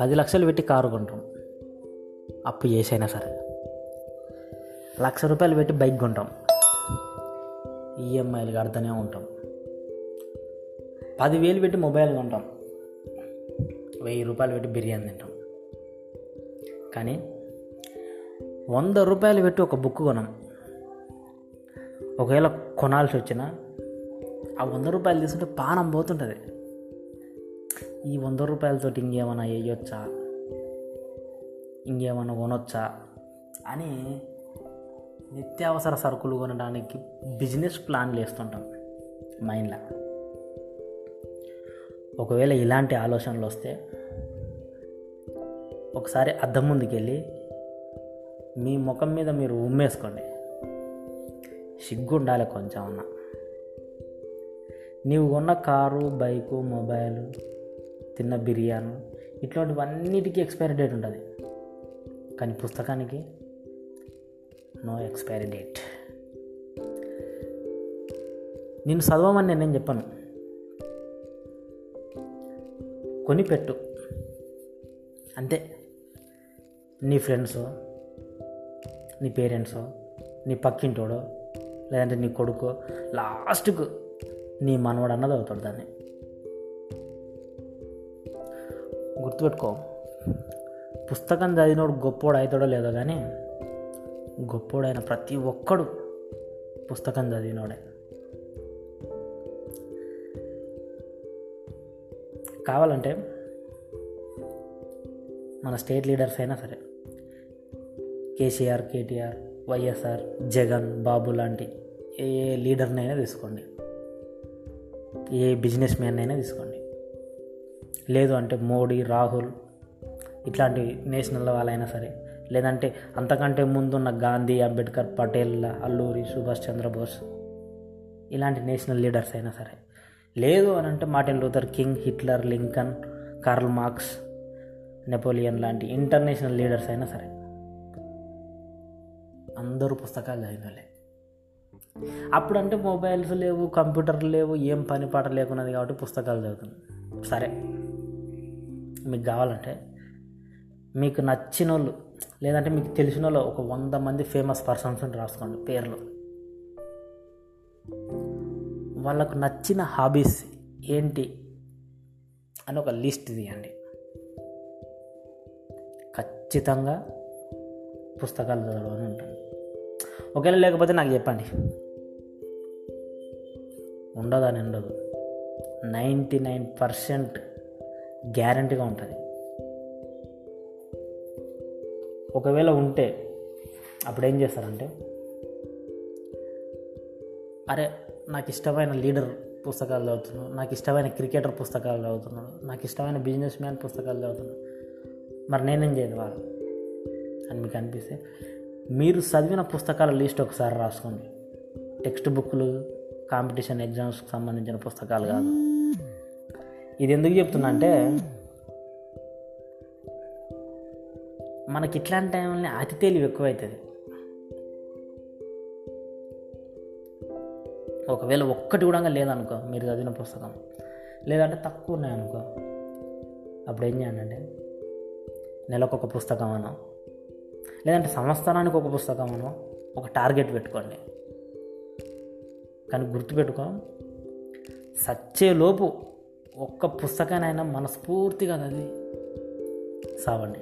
పది లక్షలు పెట్టి కారు కొంటాం. అప్పు చేసైనా సరే. లక్ష రూపాయలు పెట్టి బైక్ కొంటాం. ఈఎంఐలు కడుతూనే ఉంటాం. పదివేలు పెట్టి మొబైల్ కొంటాం. వెయ్యి రూపాయలు పెట్టి బిర్యానీ తింటాం. కానీ వంద రూపాయలు పెట్టి ఒక బుక్ కొనం. ఒకవేళ కొనాల్సి వచ్చినా ఆ వంద రూపాయలు తీసుకుంటే పానం పోతుంటుంది. ఈ వంద రూపాయలతో ఇంకేమైనా వేయొచ్చా? ఇంకేమైనా కొనొచ్చా? అని నిత్యావసర సరుకులు కొనడానికి బిజినెస్ ప్లాన్లు వేస్తుంటాం మైండ్లో. ఒకవేళ ఇలాంటి ఆలోచనలు వస్తే ఒకసారి అద్దం ముందుకెళ్ళి మీ ముఖం మీద మీరు ఉమ్మేసుకోండి. సిగ్గు ఉండాలి కొంచెం అన్న నీవు కొన్న కారు బైకు మొబైల్ తిన్న బిర్యానీ ఇట్లాంటివన్నిటికీ ఎక్స్పైరీ డేట్ ఉంటుంది. కానీ పుస్తకానికి నో ఎక్స్పైరీ డేట్ నేను చదవమని నేనేం చెప్పాను. కొనిపెట్టు. అంతే. నీ ఫ్రెండ్స్ నీ పేరెంట్స్ నీ పక్కింటోడో లేదంటే నీ కొడుకు లాస్ట్కు నీ మనవడు అన్నది అవుతాడు దాన్ని. గుర్తుపెట్టుకో. పుస్తకం చదివినోడు గొప్పోడు అవుతాడో లేదో కానీ గొప్పోడైన ప్రతి ఒక్కడు పుస్తకం చదివినోడే. కావాలంటే మన స్టేట్ లీడర్స్ అయినా సరే కేసీఆర్ కేటీఆర్ వైఎస్ఆర్ జగన్ బాబు లాంటి ఏ లీడర్నైనా తీసుకోండి. ఏ బిజినెస్ మ్యాన్ అయినా తీసుకోండి. లేదు అంటే మోడీ రాహుల్ ఇట్లాంటి నేషనల్ వాళ్ళైనా సరే. లేదంటే అంతకంటే ముందున్న గాంధీ అంబేద్కర్ పటేల్ అల్లూరి సుభాష్ చంద్రబోస్ ఇలాంటి నేషనల్ లీడర్స్ అయినా సరే. లేదు అని అంటే Martin Luther King Hitler Lincoln Karl Marx Napoleon లాంటి ఇంటర్నేషనల్ లీడర్స్ అయినా సరే. అందరూ పుస్తకాలు చదివినలే అప్పుడంటే మొబైల్స్ లేవు కంప్యూటర్లు లేవు ఏం పని పాట లేకున్నది కాబట్టి పుస్తకాలు చదువుతుంది సరే. మీకు కావాలంటే మీకు నచ్చిన వాళ్ళు లేదంటే మీకు తెలిసిన వాళ్ళు ఒక వంద మంది ఫేమస్ పర్సన్స్ అని రాసుకోండి పేర్లు. వాళ్ళకు నచ్చిన హాబీస్ ఏంటి అని ఒక లిస్ట్ తీయండి. ఖచ్చితంగా పుస్తకాలు చదవడం ఉంటుంది. ఒకవేళ లేకపోతే నాకు చెప్పండి. ఉండదని ఉండదు. నైంటీ నైన్ పర్సెంట్ గ్యారంటీగా ఉంటుంది. ఒకవేళ ఉంటే అప్పుడు ఏం చేస్తారంటే అరే నాకు ఇష్టమైన లీడర్ పుస్తకాలు చదువుతున్నాడు నాకు ఇష్టమైన క్రికెటర్ పుస్తకాలు చదువుతున్నాడు నాకు ఇష్టమైన బిజినెస్ మ్యాన్ పుస్తకాలు చదువుతున్నాడు. మరి నేనేం చేయను వాళ్ళు అని మీకు అనిపిస్తే మీరు చదివిన పుస్తకాల లిస్ట్ ఒకసారి రాసుకోండి. టెక్స్ట్ బుక్లు కాంపిటీషన్ ఎగ్జామ్స్కి సంబంధించిన పుస్తకాలు కాదు. ఇది ఎందుకు చెప్తున్నా అంటే మనకి ఇట్లాంటి టైంలో అతి తెలివి ఎక్కువైతుంది. ఒకవేళ ఒక్కటి కూడా లేదనుకో మీరు చదివిన పుస్తకం లేదంటే తక్కువ ఉన్నాయనుకో అప్పుడు ఏం చేయండి నెలకు ఒక పుస్తకం అనో లేదంటే సంవత్సరానికి ఒక పుస్తకం అనో ఒక టార్గెట్ పెట్టుకోండి. కానీ గుర్తుపెట్టుకో సచ్చేలోపు ఒక్క పుస్తకానైనా మనస్ఫూర్తిగా చదివి సావండి.